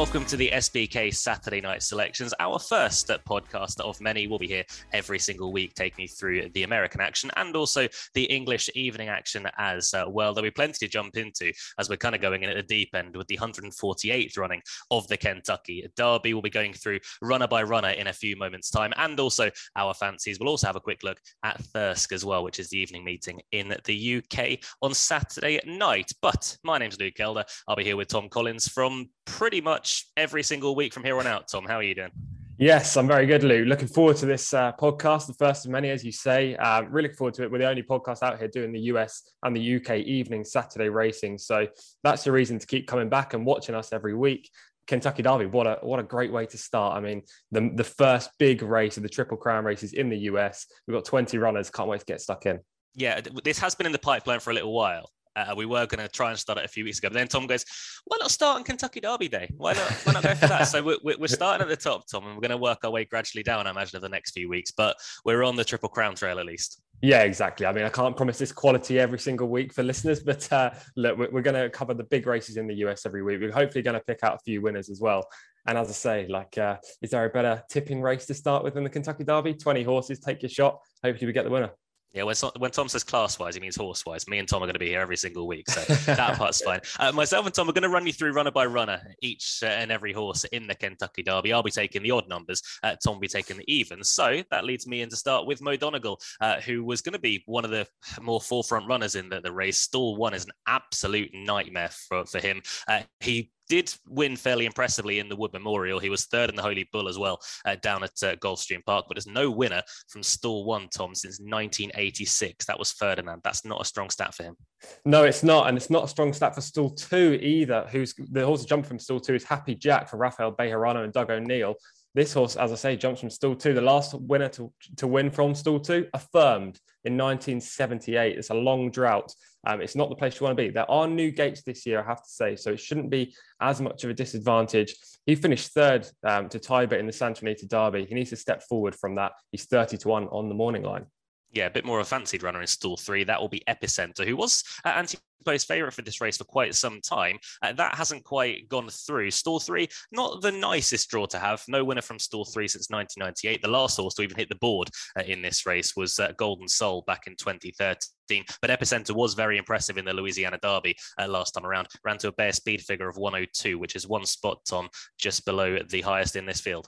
welcome to the SBK Saturday Night Selections, our first podcast of many. We'll be here every single week, taking you through the American action and also the English evening action as uh, well. There'll be plenty to jump into as we're kind of going in at the deep end with the 148th running of the Kentucky Derby. We'll be going through runner by runner in a few moments' time, and also our fancies. We'll also have a quick look at Thirsk as well, which is the evening meeting in the UK on Saturday night. But my name's Luke Elder. I'll be here with Tom Collins from pretty much every single week from here on out. Tom, how are you doing? Yes, I'm very good, Lou. Looking forward to this uh, podcast, the first of many, as you say. Uh, really looking forward to it. We're the only podcast out here doing the US and the UK evening Saturday racing, so that's the reason to keep coming back and watching us every week. Kentucky Derby, what a what a great way to start. I mean, the the first big race of the Triple Crown races in the US. We've got 20 runners. Can't wait to get stuck in. Yeah, this has been in the pipeline for a little while. Uh, we were going to try and start it a few weeks ago, but then Tom goes, "Why not start on Kentucky Derby Day? Why not? Why not go for that?" so we're, we're starting at the top, Tom, and we're going to work our way gradually down. I imagine over the next few weeks, but we're on the Triple Crown trail at least. Yeah, exactly. I mean, I can't promise this quality every single week for listeners, but uh, look, we're, going to cover the big races in the US every week. We're hopefully going to pick out a few winners as well. And as I say, like, uh, is there a better tipping race to start with than the Kentucky Derby? 20 horses, take your shot. Hopefully, we get the winner. Yeah, when, when Tom says class wise, he means horse wise. Me and Tom are going to be here every single week, so that part's fine. Uh, myself and Tom are going to run you through runner by runner, each uh, and every horse in the Kentucky Derby. I'll be taking the odd numbers, uh, Tom will be taking the evens. So that leads me in to start with Mo Donegal, uh, who was going to be one of the more forefront runners in the, the race. Stall one is an absolute nightmare for, for him. Uh, he did win fairly impressively in the Wood Memorial. He was third in the Holy Bull as well uh, down at uh, Gulfstream Park, but there's no winner from stall one, Tom, since 1986. That was Ferdinand. That's not a strong stat for him. No, it's not. And it's not a strong stat for stall two either. Who's the horse jumping from stall two is Happy Jack for Rafael Bejarano and Doug O'Neill. This horse, as I say, jumps from stall two. The last winner to, to win from stall two, affirmed in 1978. It's a long drought. Um, it's not the place you want to be. There are new gates this year, I have to say, so it shouldn't be as much of a disadvantage. He finished third um, to Taiba in the Santa Anita Derby. He needs to step forward from that. He's 30 to 1 on the morning line yeah, a bit more of a fancied runner in stall three. That will be Epicenter, who was uh, anti-post favourite for this race for quite some time. Uh, that hasn't quite gone through. Stall three, not the nicest draw to have. No winner from stall three since 1998. The last horse to even hit the board uh, in this race was uh, Golden Soul back in 2013. But Epicenter was very impressive in the Louisiana Derby uh, last time around. Ran to a bare speed figure of 102, which is one spot, Tom, just below the highest in this field.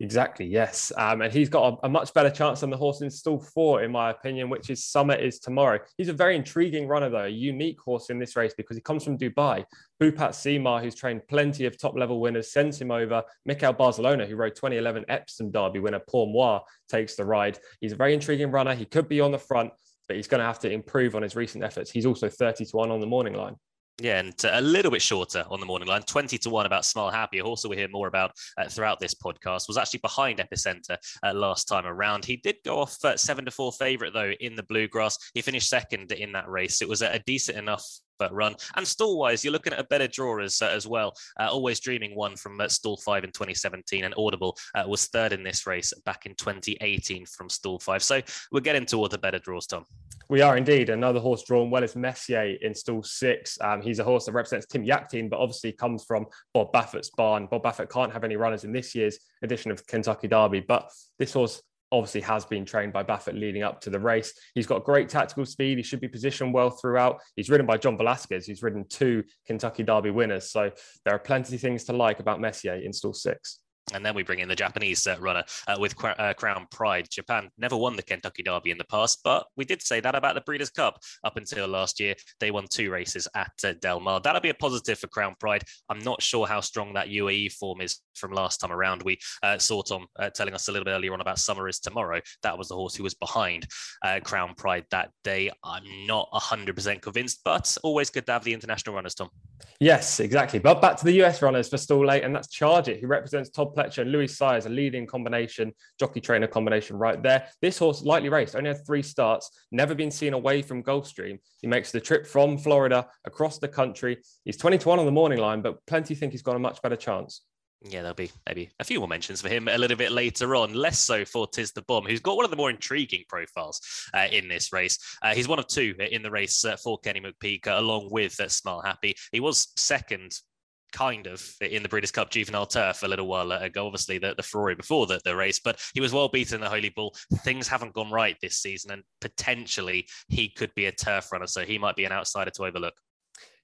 Exactly, yes. Um, and he's got a, a, much better chance than the horse in stall four, in my opinion, which is Summer is Tomorrow. He's a very intriguing runner, though, a unique horse in this race because he comes from Dubai. Bhupat Seemar, who's trained plenty of top level winners, sends him over. Mickael Barzalona, who rode 2011 Epsom Derby winner Pour Moi, takes the ride. He's a very intriguing runner. He could be on the front, but he's going to have to improve on his recent efforts. He's also 30 to 1 on the morning line. Yeah, and uh, a little bit shorter on the morning line, 20 to 1 about Smile Happy, a horse that we hear more about uh, throughout this podcast, was actually behind Epicenter uh, last time around. He did go off uh, 7 to 4 favourite, though, in the Bluegrass. He finished second in that race. It was a, decent enough run. And stall wise, you're looking at a better draw as, uh, as well. Uh, Always Dreaming won from uh, stall five in 2017, and Audible uh, was third in this race back in 2018 from stall five. So we're getting toward the better draws, Tom. We are indeed. Another horse drawn well is Messier in stall six. Um, he's a horse that represents Tim Yakteen, but obviously comes from Bob Baffert's barn. Bob Baffert can't have any runners in this year's edition of Kentucky Derby, but this horse obviously has been trained by Baffert leading up to the race. He's got great tactical speed. He should be positioned well throughout. He's ridden by John Velazquez, who's ridden two Kentucky Derby winners. So there are plenty of things to like about Messier in stall six. And then we bring in the Japanese uh, runner uh, with uh, Crown Pride. Japan never won the Kentucky Derby in the past, but we did say that about the Breeders' Cup up until last year. They won two races at uh, Del Mar. That'll be a positive for Crown Pride. I'm not sure how strong that UAE form is from last time around. We uh, saw Tom uh, telling us a little bit earlier on about Summer is Tomorrow. That was the horse who was behind Crown Pride that day. I'm not 100% convinced, but always good to have the international runners, Tom. Yes, exactly. But back to the US runners for stall eight, and that's Charge It, who represents Todd Pletcher and Luis Saez, a leading combination, jockey trainer combination right there. This horse, lightly raced, only had three starts, never been seen away from Gulfstream. He makes the trip from Florida across the country. He's 20 to 1 on the morning line, but plenty think he's got a much better chance. Yeah, there'll be maybe a few more mentions for him a little bit later on. Less so for Tiz the Bomb, who's got one of the more intriguing profiles uh, in this race. Uh, he's one of two in the race uh, for Kenny McPeek, along with uh, Smile Happy. He was second kind of in the Breeders' Cup Juvenile Turf a little while ago. Obviously, the, the Ferrari before the, the race, but he was well beaten in the Holy Bull. Things haven't gone right this season, and potentially he could be a turf runner, so he might be an outsider to overlook.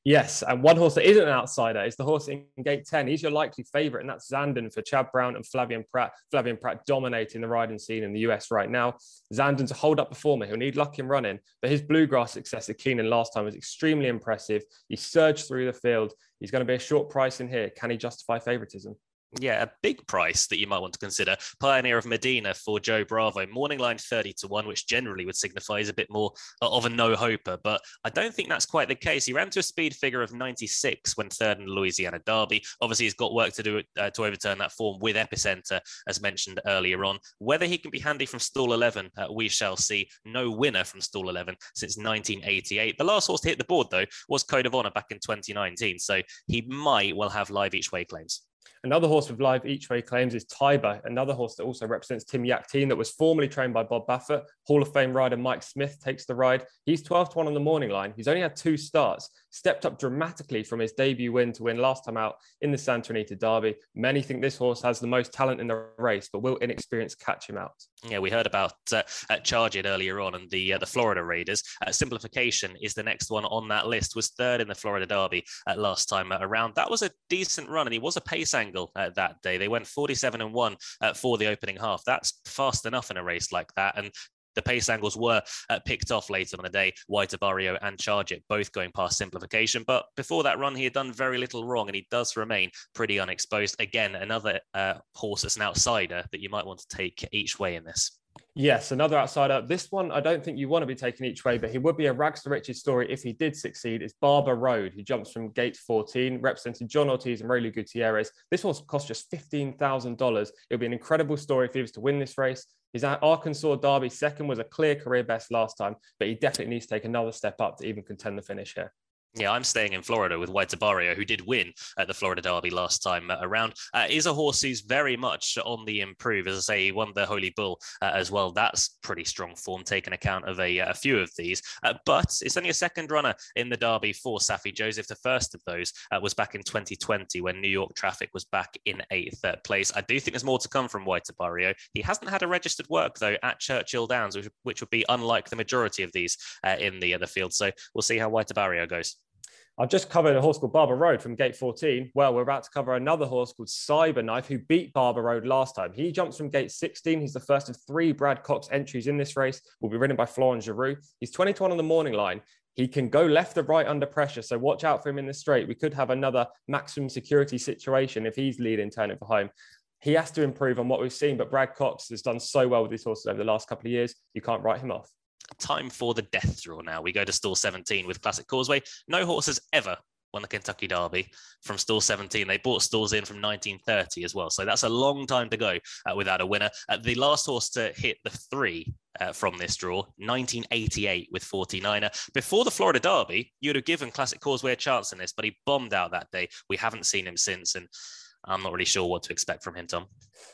Yes, and one horse that isn't an outsider is the horse in gate 10. He's your likely favourite, and that's Zandon for Chad Brown and Flavien Prat. Flavien Prat dominating the riding scene in the US right now. Zandon's a hold up performer. He'll need luck in running, but his bluegrass success at Keeneland last time was extremely impressive. He surged through the field. He's going to be a short price in here. Can he justify favouritism? Yeah, a big price that you might want to consider. Pioneer of Medina for Joe Bravo, morning line 30 to 1, which generally would signify he's a bit more of a no hoper, but I don't think that's quite the case. He ran to a speed figure of 96 when third in the Louisiana Derby. Obviously, he's got work to do uh, to overturn that form with Epicenter, as mentioned earlier on. Whether he can be handy from stall 11, uh, we shall see. No winner from stall 11 since 1988. The last horse to hit the board, though, was Code of Honor back in 2019, so he might well have live each way claims. Another horse with live each way claims is Taiba, another horse that also represents Tim Yakteen that was formerly trained by Bob Baffert. Hall of Fame rider Mike Smith takes the ride. He's 12 to 1 on the morning line. He's only had two starts, stepped up dramatically from his debut win to win last time out in the Santa Anita Derby. Many think this horse has the most talent in the race, but will inexperience catch him out? Yeah, we heard about uh, Charge It earlier on and the uh, the Florida Raiders. Uh, simplification is the next one on that list. Was third in the Florida Derby uh, last time around. That was a decent run, and he was a pace angle uh, that day. They went 47 and one uh, for the opening half. That's fast enough in a race like that, and the pace angles were uh, picked off later on the day. White Abarrio and Charge It both going past simplification. But before that run, he had done very little wrong and he does remain pretty unexposed. Again, another uh, horse that's an outsider that you might want to take each way in this. Yes, another outsider. This one, I don't think you want to be taken each way, but he would be a rags to riches story if he did succeed. It's Barber Road. He jumps from gate 14, representing John Ortiz and Reylu Gutierrez. This horse cost just $15,000. It would be an incredible story if he was to win this race. His Arkansas Derby second was a clear career best last time, but he definitely needs to take another step up to even contend the finish here. Yeah, I'm staying in Florida with White Abarrio, who did win at the Florida Derby last time around. Uh, is a horse who's very much on the improve. As I say, he won the Holy Bull uh, as well. That's pretty strong form, taking account of a, a few of these. Uh, but it's only a second runner in the Derby for Saffie Joseph. The first of those uh, was back in 2020 when New York Traffic was back in eighth place. I do think there's more to come from White Abarrio. He hasn't had a registered work, though, at Churchill Downs, which, which would be unlike the majority of these uh, in the other field. So we'll see how White Abarrio goes. I've just covered a horse called Barber Road from gate 14. Well, we're about to cover another horse called Cyberknife, who beat Barber Road last time. He jumps from gate 16. He's the first of three Brad Cox entries in this race. Will be ridden by Florent Geroux. He's 20 to 1 on the morning line. He can go left or right under pressure. So watch out for him in the straight. We could have another maximum security situation if he's leading turning for home. He has to improve on what we've seen, but Brad Cox has done so well with these horses over the last couple of years. You can't write him off time for the death draw now. We go to stall 17 with Classic Causeway. No horse has ever won the Kentucky Derby from stall 17. They bought stalls in from 1930 as well. So that's a long time to go uh, without a winner. Uh, the last horse to hit the three uh, from this draw, 1988 with 49er. Before the Florida Derby, you'd have given Classic Causeway a chance in this, but he bombed out that day. We haven't seen him since. And I'm not really sure what to expect from him, Tom.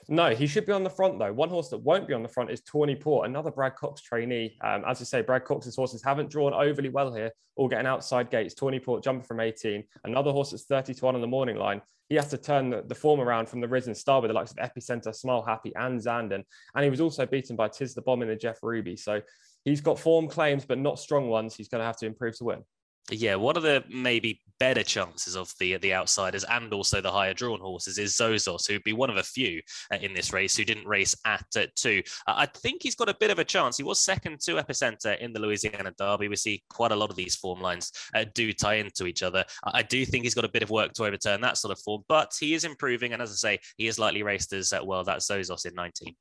No, he should be on the front though. One horse that won't be on the front is Tawny Port, another Brad Cox trainee. Um, as I say, Brad Cox's horses haven't drawn overly well here, all getting outside gates. Tawny Port jumping from 18. Another horse that's 30 to 1 on the morning line. He has to turn the, the form around from the Risen Star with the likes of Epicenter, Smile Happy, and Zandon. And he was also beaten by Tiz the Bomb in the Jeff Ruby. So he's got form claims, but not strong ones. He's going to have to improve to win yeah, one of the maybe better chances of the the outsiders and also the higher drawn horses is Zozos, who'd be one of a few uh, in this race who didn't race at uh, two. Uh, I think he's got a bit of a chance. He was second to Epicenter in the Louisiana Derby. We see quite a lot of these form lines uh, do tie into each other. I do think he's got a bit of work to overturn that sort of form, but he is improving. And as I say, he is likely raced as uh, well. That's Zozos in 19.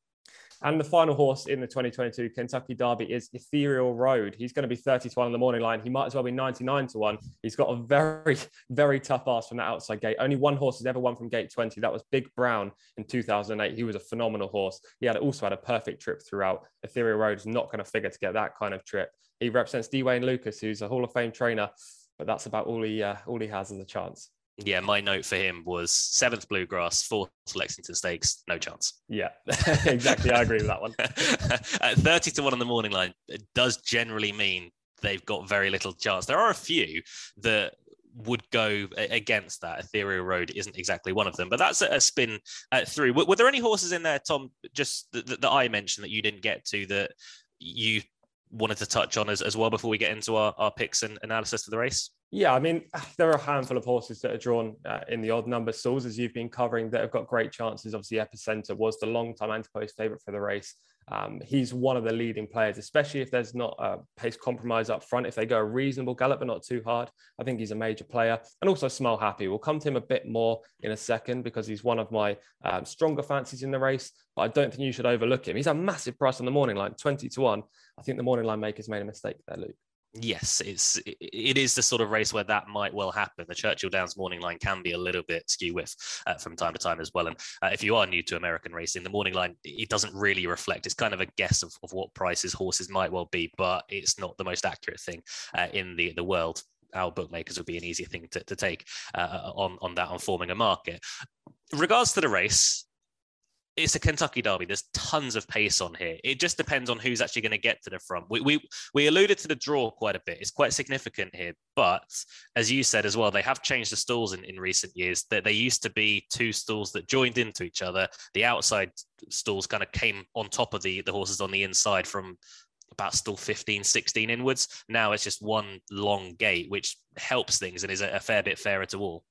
And the final horse in the 2022 Kentucky Derby is Ethereal Road. He's going to be 30 to 1 on the morning line. He might as well be 99 to 1. He's got a very, very tough ass from that outside gate. Only one horse has ever won from gate 20. That was Big Brown in 2008. He was a phenomenal horse. He had also had a perfect trip throughout. Ethereal Road is not going to figure to get that kind of trip. He represents D. Wayne Lukas, who's a Hall of Fame trainer, but that's about all he, uh, all he has as a chance yeah, my note for him was seventh bluegrass, fourth Lexington Stakes, no chance. Yeah, exactly. I agree with that one. At 30 to 1 on the morning line it does generally mean they've got very little chance. There are a few that would go against that. Ethereal Road isn't exactly one of them, but that's a, spin uh, through. Were, were, there any horses in there, Tom, just that, that, I mentioned that you didn't get to that you wanted to touch on as, as well before we get into our, our picks and analysis for the race? Yeah, I mean, there are a handful of horses that are drawn uh, in the odd number stalls, as you've been covering, that have got great chances. Obviously, Epicenter was the long time anti favourite for the race. Um, he's one of the leading players, especially if there's not a pace compromise up front. If they go a reasonable gallop, but not too hard, I think he's a major player. And also Smile Happy. We'll come to him a bit more in a second because he's one of my um, stronger fancies in the race. But I don't think you should overlook him. He's a massive price on the morning line, 20 to 1. I think the morning line makers made a mistake there, Luke yes, it's it is the sort of race where that might well happen. The Churchill Downs morning line can be a little bit skew with uh, from time to time as well. And uh, if you are new to American racing, the morning line it doesn't really reflect. It's kind of a guess of, of what prices horses might well be, but it's not the most accurate thing uh, in the the world. Our bookmakers would be an easier thing to, to take uh, on on that on forming a market. regards to the race, it's a Kentucky Derby. There's tons of pace on here. It just depends on who's actually going to get to the front. We, we we alluded to the draw quite a bit. It's quite significant here, but as you said as well, they have changed the stalls in, in recent years. That they used to be two stalls that joined into each other. The outside stalls kind of came on top of the the horses on the inside from about stall 15 16 inwards now it's just one long gate which helps things and is a, a fair bit fairer to all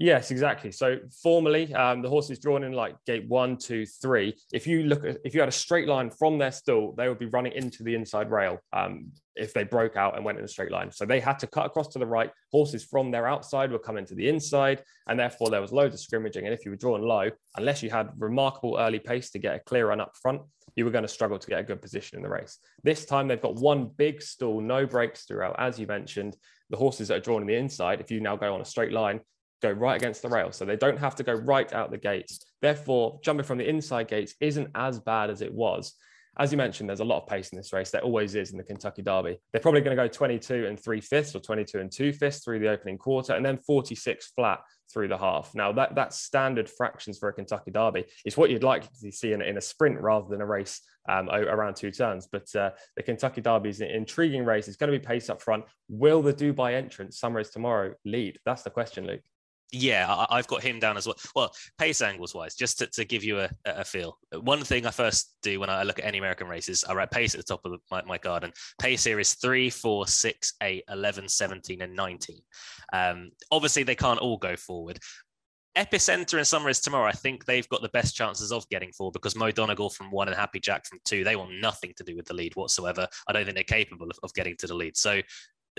Yes, exactly. So formally, um, the horse is drawn in like gate one, two, three. If you look at, if you had a straight line from their stall, they would be running into the inside rail um, if they broke out and went in a straight line. So they had to cut across to the right. Horses from their outside would come into the inside, and therefore there was loads of scrimmaging. And if you were drawn low, unless you had remarkable early pace to get a clear run up front, you were going to struggle to get a good position in the race. This time they've got one big stall, no breaks throughout, as you mentioned. The horses that are drawn in the inside, if you now go on a straight line, go right against the rail. So they don't have to go right out the gates. Therefore, jumping from the inside gates isn't as bad as it was. As you mentioned, there's a lot of pace in this race. There always is in the Kentucky Derby. They're probably going to go 22 and three fifths or 22 and two fifths through the opening quarter and then 46 flat through the half. Now, that that's standard fractions for a Kentucky Derby. It's what you'd like to see in, in a sprint rather than a race um, around two turns. But uh, the Kentucky Derby is an intriguing race. It's going to be pace up front. Will the Dubai entrance, Summer is tomorrow, lead? That's the question, Luke. Yeah, I, have got him down as well. Well, pace angles wise, just to, to give you a, a, feel. One thing I first do when I look at any American races, I write pace at the top of my, my garden. Pace here is 3, 4, 6, 8, 11, 17, and 19. Um, obviously, they can't all go forward. Epicenter and Summer is tomorrow. I think they've got the best chances of getting forward because Mo Donegal from one and Happy Jack from two, they want nothing to do with the lead whatsoever. I don't think they're capable of, of getting to the lead. So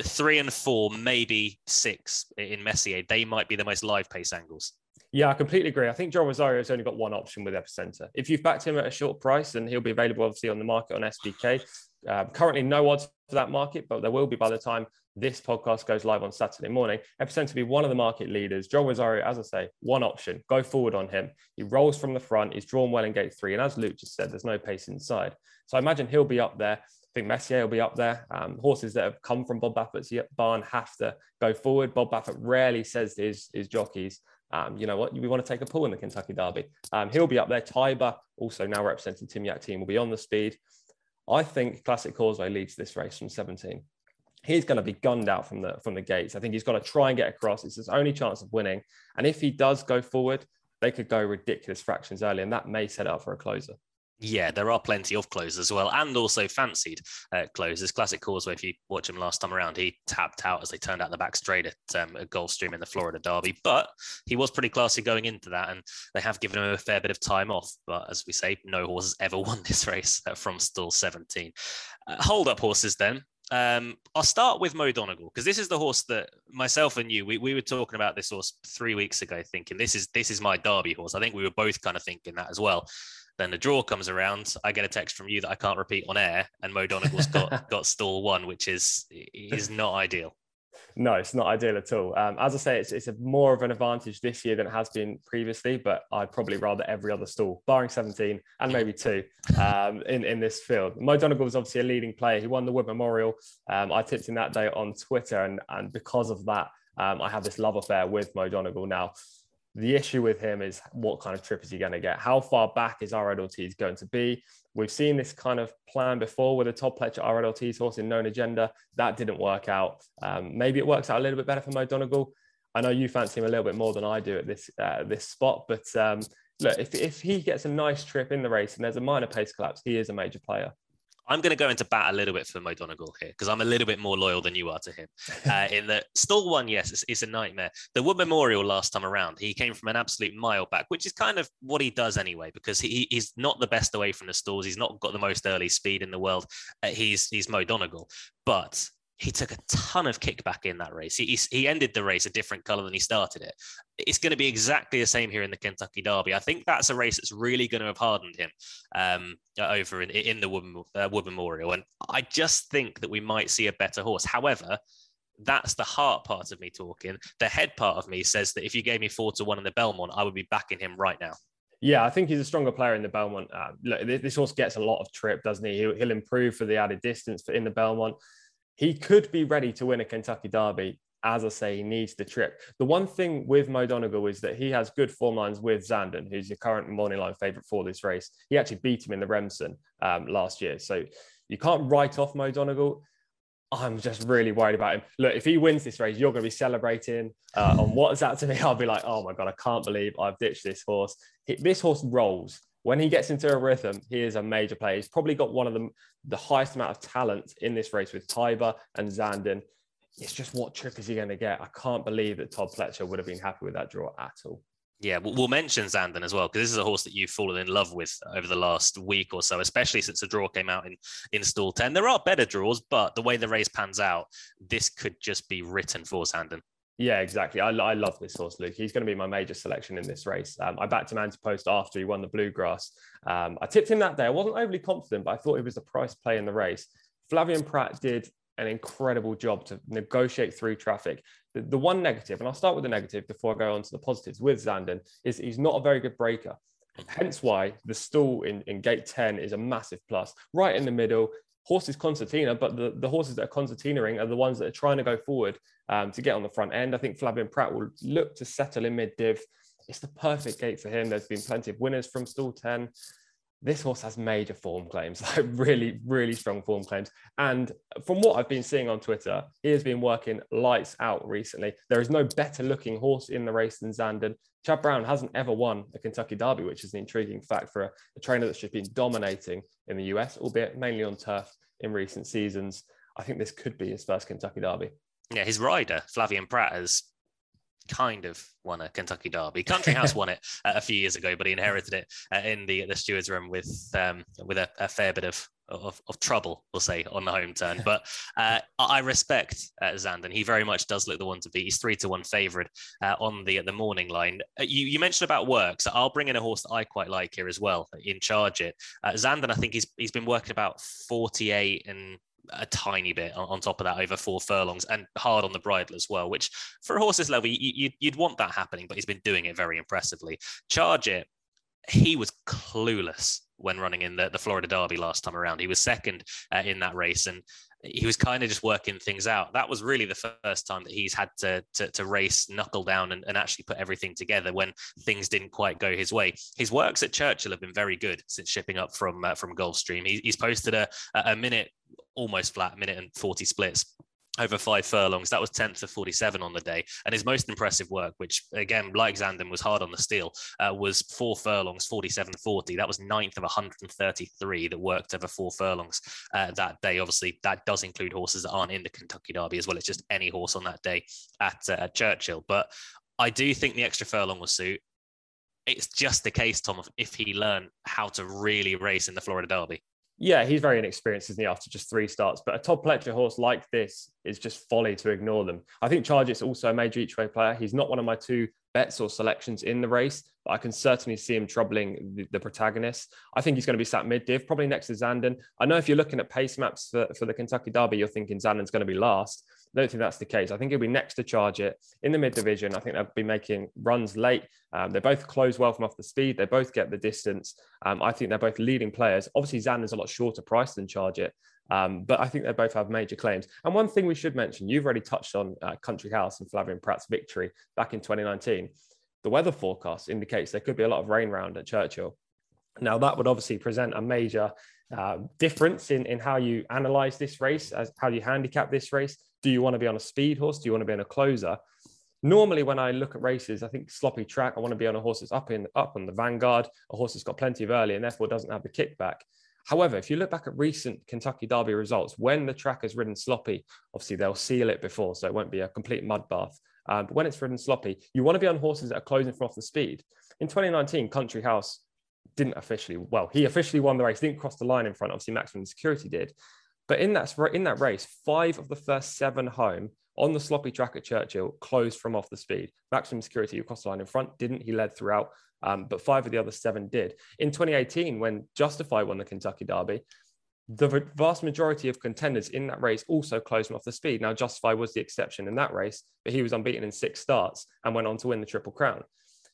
three and four, maybe six in Messier, they might be the most live pace angles. Yeah, I completely agree. I think Joel Rosario has only got one option with Epicenter. If you've backed him at a short price, and he'll be available obviously on the market on SBK. Um, currently, no odds for that market, but there will be by the time this podcast goes live on Saturday morning. Epicenter to be one of the market leaders. Joel Rosario, as I say, one option. Go forward on him. He rolls from the front. He's drawn well in gate three, and as Luke just said, there's no pace inside. So I imagine he'll be up there. I think Messier will be up there. Um, horses that have come from Bob Baffert's barn have to go forward. Bob Baffert rarely says to his, his jockeys, um, you know what, we want to take a pull in the Kentucky Derby. Um, he'll be up there. Taiba, also now representing Tim Yakteen, will be on the speed. I think Classic Causeway leads this race from 17. He's going to be gunned out from the from the gates. I think he's got to try and get across. It's his only chance of winning. And if he does go forward, they could go ridiculous fractions early, and that may set up for a closer. Yeah, there are plenty of closers as well, and also fancied uh. Classic Causeway, if you watch him last time around, he tapped out as they turned out the back straight at, um, at Gulfstream in the Florida Derby. But he was pretty classy going into that, and they have given him a fair bit of time off. But as we say, no horse has ever won this race uh, from stall 17. Uh, hold up horses then. Um, I'll start with Mo Donegal because this is the horse that myself and you we, we were talking about this horse three weeks ago, thinking this is this is my Derby horse. I think we were both kind of thinking that as well. Then the draw comes around. I get a text from you that I can't repeat on air, and Mo Donegal's got got stall one, which is is not ideal. No, it's not ideal at all. Um, as I say, it's, it's a more of an advantage this year than it has been previously, but I'd probably rather every other stall, barring 17 and maybe two um, in, in this field. Mo Donegal was obviously a leading player. He won the Wood Memorial. Um, I tipped him that day on Twitter, and, and because of that, um, I have this love affair with Mo Donegal now. The issue with him is what kind of trip is he going to get? How far back is Irad Ortiz going to be? We've seen this kind of plan before with a top pledge Irad Ortiz horse in Known Agenda. That didn't work out. Um, maybe it works out a little bit better for Mo Donegal. I know you fancy him a little bit more than I do at this uh, this spot, but um, look, if, if he gets a nice trip in the race and there's a minor pace collapse, he is a major player. I'm going to go into bat a little bit for Mo Donegal here because I'm a little bit more loyal than you are to him. Uh, in the stall one, yes, it's, it's, a nightmare. The Wood Memorial last time around, he came from an absolute mile back, which is kind of what he does anyway because he, he's not the best away from the stalls. He's not got the most early speed in the world. Uh, he's he's Mo Donegal, but he took a ton of kickback in that race. He, he ended the race a different color than he started it. It's going to be exactly the same here in the Kentucky Derby. I think that's a race that's really going to have hardened him um, over in, in the Wood, uh, Wood Memorial. And I just think that we might see a better horse. However, that's the heart part of me talking. The head part of me says that if you gave me four to one in the Belmont, I would be backing him right now. Yeah, I think he's a stronger player in the Belmont. Uh, look, this horse gets a lot of trip, doesn't he? He'll, he'll improve for the added distance in the Belmont he could be ready to win a Kentucky Derby. As I say, he needs the trip. The one thing with Mo Donegal is that he has good form lines with Zandon, who's your current morning line favourite for this race. He actually beat him in the Remsen um, last year. So you can't write off Mo Donegal. I'm just really worried about him. Look, if he wins this race, you're going to be celebrating uh, on WhatsApp to me. I'll be like, oh my God, I can't believe I've ditched this horse. This horse rolls when he gets into a rhythm, he is a major player. He's probably got one of the, the highest amount of talent in this race with Taiba and Zandon. It's just what trip is he going to get? I can't believe that Todd Pletcher would have been happy with that draw at all. Yeah, we'll mention Zandon as well because this is a horse that you've fallen in love with over the last week or so, especially since the draw came out in in stall ten. There are better draws, but the way the race pans out, this could just be written for Zandon. Yeah, exactly. I, I love this horse, Luke. He's going to be my major selection in this race. Um, I backed him anti-post after he won the Bluegrass. Um, I tipped him that day. I wasn't overly confident, but I thought he was the price play in the race. Flavien Prat did an incredible job to negotiate through traffic. The, the, one negative, and I'll start with the negative before I go on to the positives with Zandon, is he's not a very good breaker. Hence why the stall in, in gate 10 is a massive plus. Right in the middle, horses concertina, but the, the horses that are concertinaing are the ones that are trying to go forward um, to get on the front end. I think Flavien Prat will look to settle in mid div. It's the perfect gate for him. There's been plenty of winners from stall 10. This horse has major form claims, like really, really strong form claims. And from what I've been seeing on Twitter, he has been working lights out recently. There is no better looking horse in the race than Zandon. Chad Brown hasn't ever won a Kentucky Derby, which is an intriguing fact for a, a trainer that's just been dominating in the US, albeit mainly on turf in recent seasons. I think this could be his first Kentucky Derby. Yeah, his rider, Flavien Prat, has kind of won a Kentucky Derby. Country House won it uh, a few years ago, but he inherited it uh, in the the stewards room with um, with a, a, fair bit of, of, of trouble, we'll say, on the home turn. But uh, I respect uh, Zandon. He very much does look the one to beat. He's three to one favourite uh, on the the morning line. Uh, you you mentioned about work, so I'll bring in a horse that I quite like here as well. In charge it, Zandon. I think he's he's been working about forty eight and a tiny bit on, top of that over four furlongs and hard on the bridle as well, which for a horse's level, you, would want that happening, but he's been doing it very impressively. Charge it, he was clueless when running in the, the Florida Derby last time around. He was second uh, in that race and he was kind of just working things out. That was really the first time that he's had to, to, to race, knuckle down, and, and, actually put everything together when things didn't quite go his way. His works at Churchill have been very good since shipping up from uh, from Gulfstream. He, he's posted a, a minute almost flat minute and 40 splits over five furlongs. That was 10th of 47 on the day. And his most impressive work, which again, like Zandon, was hard on the steel, uh, was four furlongs, 47 40. That was ninth of 133 that worked over four furlongs uh, that day. Obviously, that does include horses that aren't in the Kentucky Derby as well. It's just any horse on that day at, uh, at Churchill. But I do think the extra furlong will suit. It's just the case, Tom, if he learned how to really race in the Florida Derby yeah, he's very inexperienced, isn't he, after just three starts? But a Todd Pletcher horse like this is just folly to ignore them. I think Charge is also a major each way player. He's not one of my two bets or selections in the race, but I can certainly see him troubling the, the protagonist. I think he's going to be sat mid div, probably next to Zandon. I know if you're looking at pace maps for, for the Kentucky Derby, you're thinking Zandon's going to be last. I don't think that's the case. I think he'll be next to charge it in the mid division. I think they'll be making runs late. Um, they both close well from off the speed. They both get the distance. Um, I think they're both leading players. Obviously, Zandon's a lot shorter price than Charge It, um, but I think they both have major claims. And one thing we should mention, you've already touched on uh, Country House and Flavien Prat's victory back in 2019. The weather forecast indicates there could be a lot of rain round at Churchill. Now, that would obviously present a major uh, difference in, in how you analyze this race, as how you handicap this race. Do you want to be on a speed horse? Do you want to be on a closer? Normally, when I look at races, I think sloppy track. I want to be on a horse that's up in up on the vanguard, a horse that's got plenty of early and therefore doesn't have the kickback. However, if you look back at recent Kentucky Derby results, when the track has ridden sloppy, obviously they'll seal it before, so it won't be a complete mud bath. Um, but when it's ridden sloppy, you want to be on horses that are closing from off the speed. In 2019, Country House didn't officially, well, he officially won the race, didn't cross the line in front. Obviously, Maximum Security did. But in that, in that race, five of the first seven home on the sloppy track at Churchill closed from off the speed. Maximum Security, across the line in front, didn't. He led throughout, um, but five of the other seven did. In 2018, when Justify won the Kentucky Derby, the vast majority of contenders in that race also closed from off the speed. Now, Justify was the exception in that race, but he was unbeaten in six starts and went on to win the Triple Crown.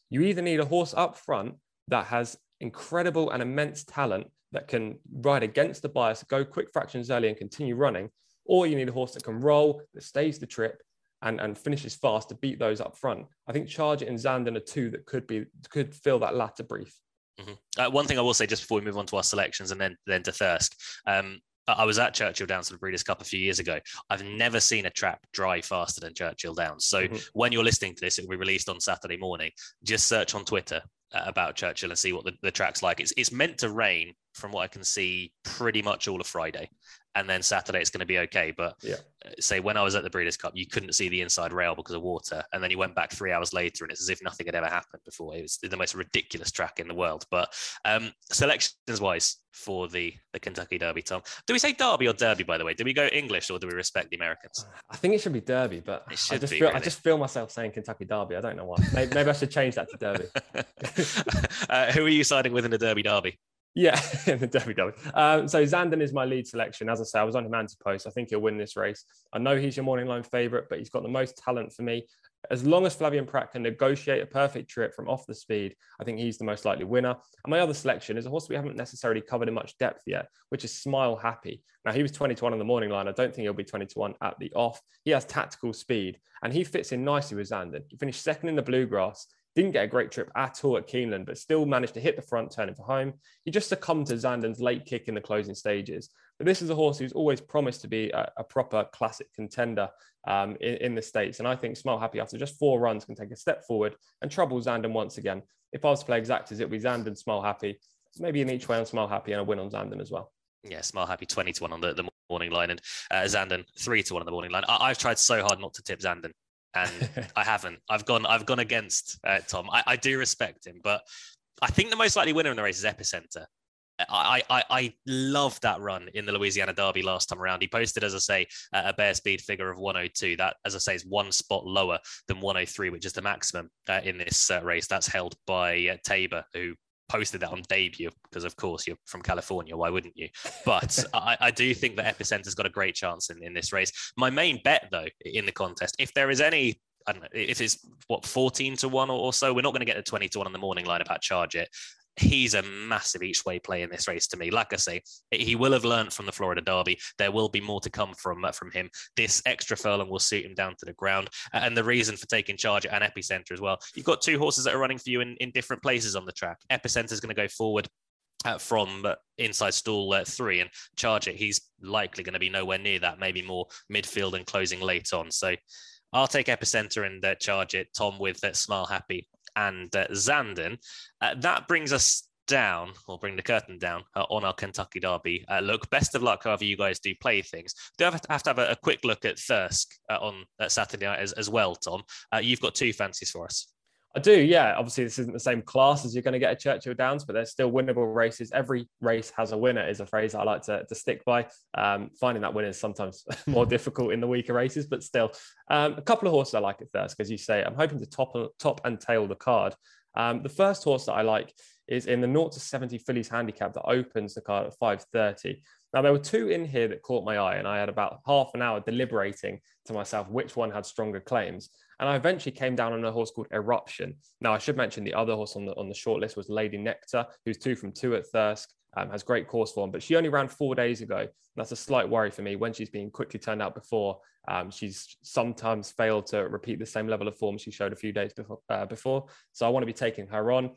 You either need a horse up front that has incredible and immense talent that can ride against the bias, go quick fractions early and continue running, or you need a horse that can roll, that stays the trip and, and finishes fast to beat those up front. I think Charger and Zandon are two that could be could fill that latter brief. Mm-hmm. Uh, one thing I will say just before we move on to our selections and then then to Thirsk. Um, I was at Churchill Downs for the Breeders' Cup a few years ago. I've never seen a trap dry faster than Churchill Downs. So mm-hmm. when you're listening to this, it will be released on Saturday morning. Just search on Twitter Uh, about Churchill and see what the, the track's like. It's it's meant to rain from what I can see pretty much all of Friday and then Saturday it's going to be okay. But yeah. Uh, say when I was at the Breeders' Cup, you couldn't see the inside rail because of water, and then you went back three hours later, and it's as if nothing had ever happened before. It was the most ridiculous track in the world. But um, selections wise for the the Kentucky Derby, Tom, do we say Derby or Derby? By the way, do we go English or do we respect the Americans? I think it should be Derby, but I just be, feel really. I just feel myself saying Kentucky Derby. I don't know why. Maybe, maybe I should change that to Derby. uh, who are you siding with in the Derby Derby? Yeah, the Derby. Um, so Zandon is my lead selection. As I say, I was on him anti-post. I think he'll win this race. I know he's your morning line favourite, but he's got the most talent for me. As long as Flavien Prat can negotiate a perfect trip from off the speed, I think he's the most likely winner. And my other selection is a horse we haven't necessarily covered in much depth yet, which is Smile Happy. Now, he was 20 to 1 on the morning line. I don't think he'll be 20 to 1 at the off. He has tactical speed and he fits in nicely with Zandon. He finished second in the bluegrass didn't get a great trip at all at Keeneland, but still managed to hit the front turning for home. He just succumbed to Zandon's late kick in the closing stages. But this is a horse who's always promised to be a, a proper classic contender um, in, in, the States. And I think Smile Happy, after just four runs, can take a step forward and trouble Zandon once again. If I was to play exact as it would be Zandon, Smile Happy, maybe in each way on Smile Happy and a win on Zandon as well. Yeah, Smile Happy 20 to 1 on the, the morning line and uh, Zandon 3 to 1 on the morning line. I, have tried so hard not to tip Zandon and I haven't. I've gone. I've gone against uh, Tom. I, I, do respect him, but I think the most likely winner in the race is Epicenter. I, I, I love that run in the Louisiana Derby last time around. He posted, as I say, a bare speed figure of 102. That, as I say, is one spot lower than 103, which is the maximum uh, in this uh, race. That's held by uh, Taiba, who posted that on debut because of course you're from California. Why wouldn't you? But I, I, do think that Epicenter's got a great chance in, in this race. My main bet though in the contest, if there is any I don't know if it's what 14 to 1 or, so. We're not going to get a 20 to 1 on the morning line about Charge It he's a massive each way play in this race to me. Like I say, he will have learned from the Florida Derby. There will be more to come from uh, from him. This extra furlong will suit him down to the ground. And the reason for taking charge at an epicenter as well. You've got two horses that are running for you in, in different places on the track. Epicenter is going to go forward. Uh, from uh, inside stall uh, three and charge it, he's likely going to be nowhere near that, maybe more midfield and closing late on. So I'll take epicenter and uh, charge it. Tom with uh, Smile Happy and uh, Zandon. Uh, that brings us down, or bring the curtain down uh, on our Kentucky Derby. Uh, look, best of luck however you guys do play things. Do have to have, to have a, a quick look at Thirsk uh, on Saturday night as, as well, Tom. Uh, you've got two fancies for us. I do, yeah. Obviously, this isn't the same class as you're going to get at Churchill Downs, but there's still winnable races. Every race has a winner, is a phrase I like to, to stick by. Um, finding that winner is sometimes more difficult in the weaker races, but still, um, a couple of horses I like at Thirsk, as you say. I'm hoping to top, top and tail the card. Um, the first horse that I like is in the 0 to 70 fillies handicap that opens the card at 5.30. Now, there were two in here that caught my eye, and I had about half an hour deliberating to myself which one had stronger claims. And I eventually came down on a horse called Eruption. Now, I should mention the other horse on the on the short list was Lady Nectar, who's two from two at Thirsk, um, has great course form, but she only ran four days ago. That's a slight worry for me when she's been quickly turned out before. Um, she's sometimes failed to repeat the same level of form she showed a few days before. Uh, before. So I want to be taking her on.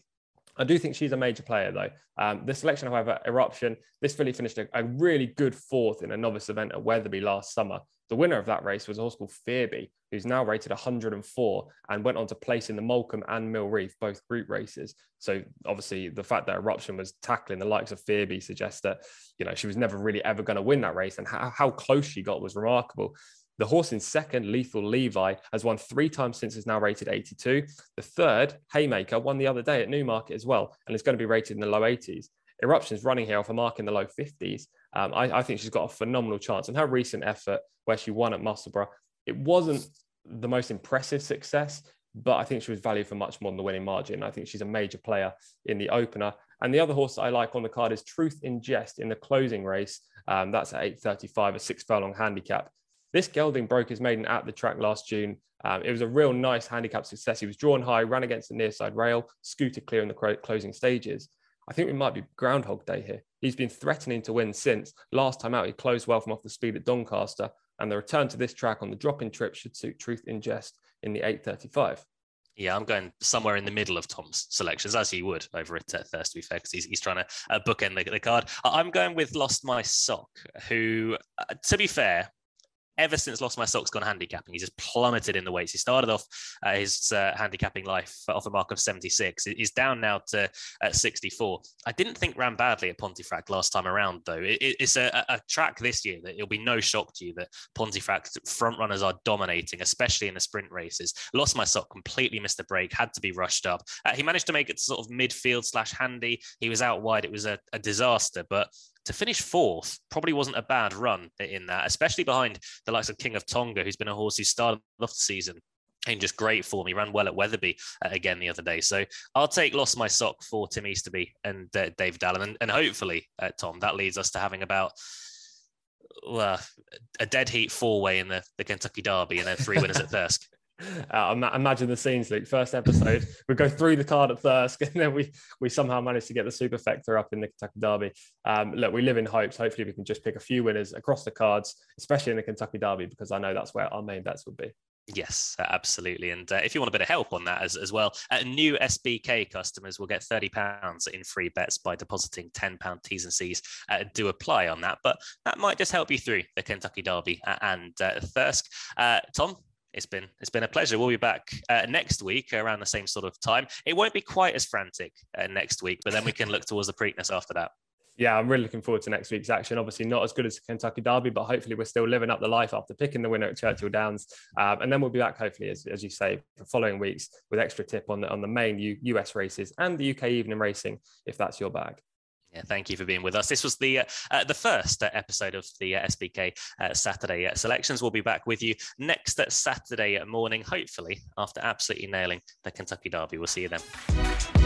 I do think she's a major player, though. Um, the selection, however, Eruption, this filly finished a, a, really good fourth in a novice event at Wetherby last summer. The winner of that race was a horse called Fearby, who's now rated 104 and went on to place in the Molecomb and Mill Reef, both group races. So obviously the fact that Eruption was tackling the likes of Fearby suggests that, you know, she was never really ever going to win that race and how, how close she got was remarkable. The horse in second, Lethal Levi, has won three times since is now rated 82. The third, Haymaker, won the other day at Newmarket as well, and is going to be rated in the low 80s. Eruption's running here off a mark in the low 50s. Um, I, I, think she's got a phenomenal chance. And her recent effort, where she won at Musselburgh, it wasn't the most impressive success, but I think she was valued for much more than the winning margin. I think she's a major player in the opener. And the other horse I like on the card is Truth in Jest in the closing race. Um, that's at 8.35, a six furlong handicap. This gelding broke his maiden at the track last June. Um, it was a real nice handicap success. He was drawn high, ran against the near side rail, scooted clear in the closing stages. I think we might be Groundhog Day here. He's been threatening to win since. Last time out, he closed well from off the speed at Doncaster, and the return to this track on the drop-in trip should suit Truth in Jest in the 8:35. Yeah, I'm going somewhere in the middle of Tom's selections, as he would over at uh, Thirsk, to be fair, because he's, he's trying to uh, bookend the, the card. I'm going with Lost My Sock, who, uh, to be fair, ever since Lost My Socks gone handicapping, he's just plummeted in the weights. He started off uh, his uh, handicapping life off a mark of 76. He's down now to uh, 64. I didn't think ran badly at Pontefract last time around, though. It, it's a, a, track this year that it'll be no shock to you that Pontefract front runners are dominating, especially in the sprint races. Lost My Sock, completely missed the break, had to be rushed up. Uh, he managed to make it sort of midfield slash handy. He was out wide. It was a, a disaster, but to finish fourth probably wasn't a bad run in that, especially behind the likes of King of Tonga, who's been a horse who started off the season in just great form. He ran well at Wetherby uh, again the other day. So I'll take Lost My Sock for Tim Easterby and uh, Dave Allan. And, and hopefully, uh, Tom, that leads us to having about well, a dead heat four way in the, the Kentucky Derby and then three winners at Thirsk. Uh, imagine the scenes, Luke. First episode, we go through the card at Thirsk, and then we we somehow manage to get the superfecta up in the Kentucky Derby. Um, look, we live in hopes. Hopefully, we can just pick a few winners across the cards, especially in the Kentucky Derby, because I know that's where our main bets would be. Yes, absolutely. And uh, if you want a bit of help on that as, as well, uh, new SBK customers will get £30 in free bets by depositing £10 T's and C's. Uh, do apply on that. But that might just help you through the Kentucky Derby uh, and uh, Thirsk. Uh, Tom, it's been it's been a pleasure. We'll be back uh, next week around the same sort of time. It won't be quite as frantic uh, next week, but then we can look towards the Preakness after that. Yeah, I'm really looking forward to next week's action. Obviously, not as good as the Kentucky Derby, but hopefully, we're still living up the life after picking the winner at Churchill Downs. Um, and then we'll be back, hopefully, as, as you say, the following weeks with extra tip on the on the main U- US races and the UK evening racing, if that's your bag. Yeah, thank you for being with us. This was the uh, uh the first uh, episode of the uh, SBK uh, Saturday selections. We'll be back with you next Saturday morning, hopefully after absolutely nailing the Kentucky Derby. We'll see you then.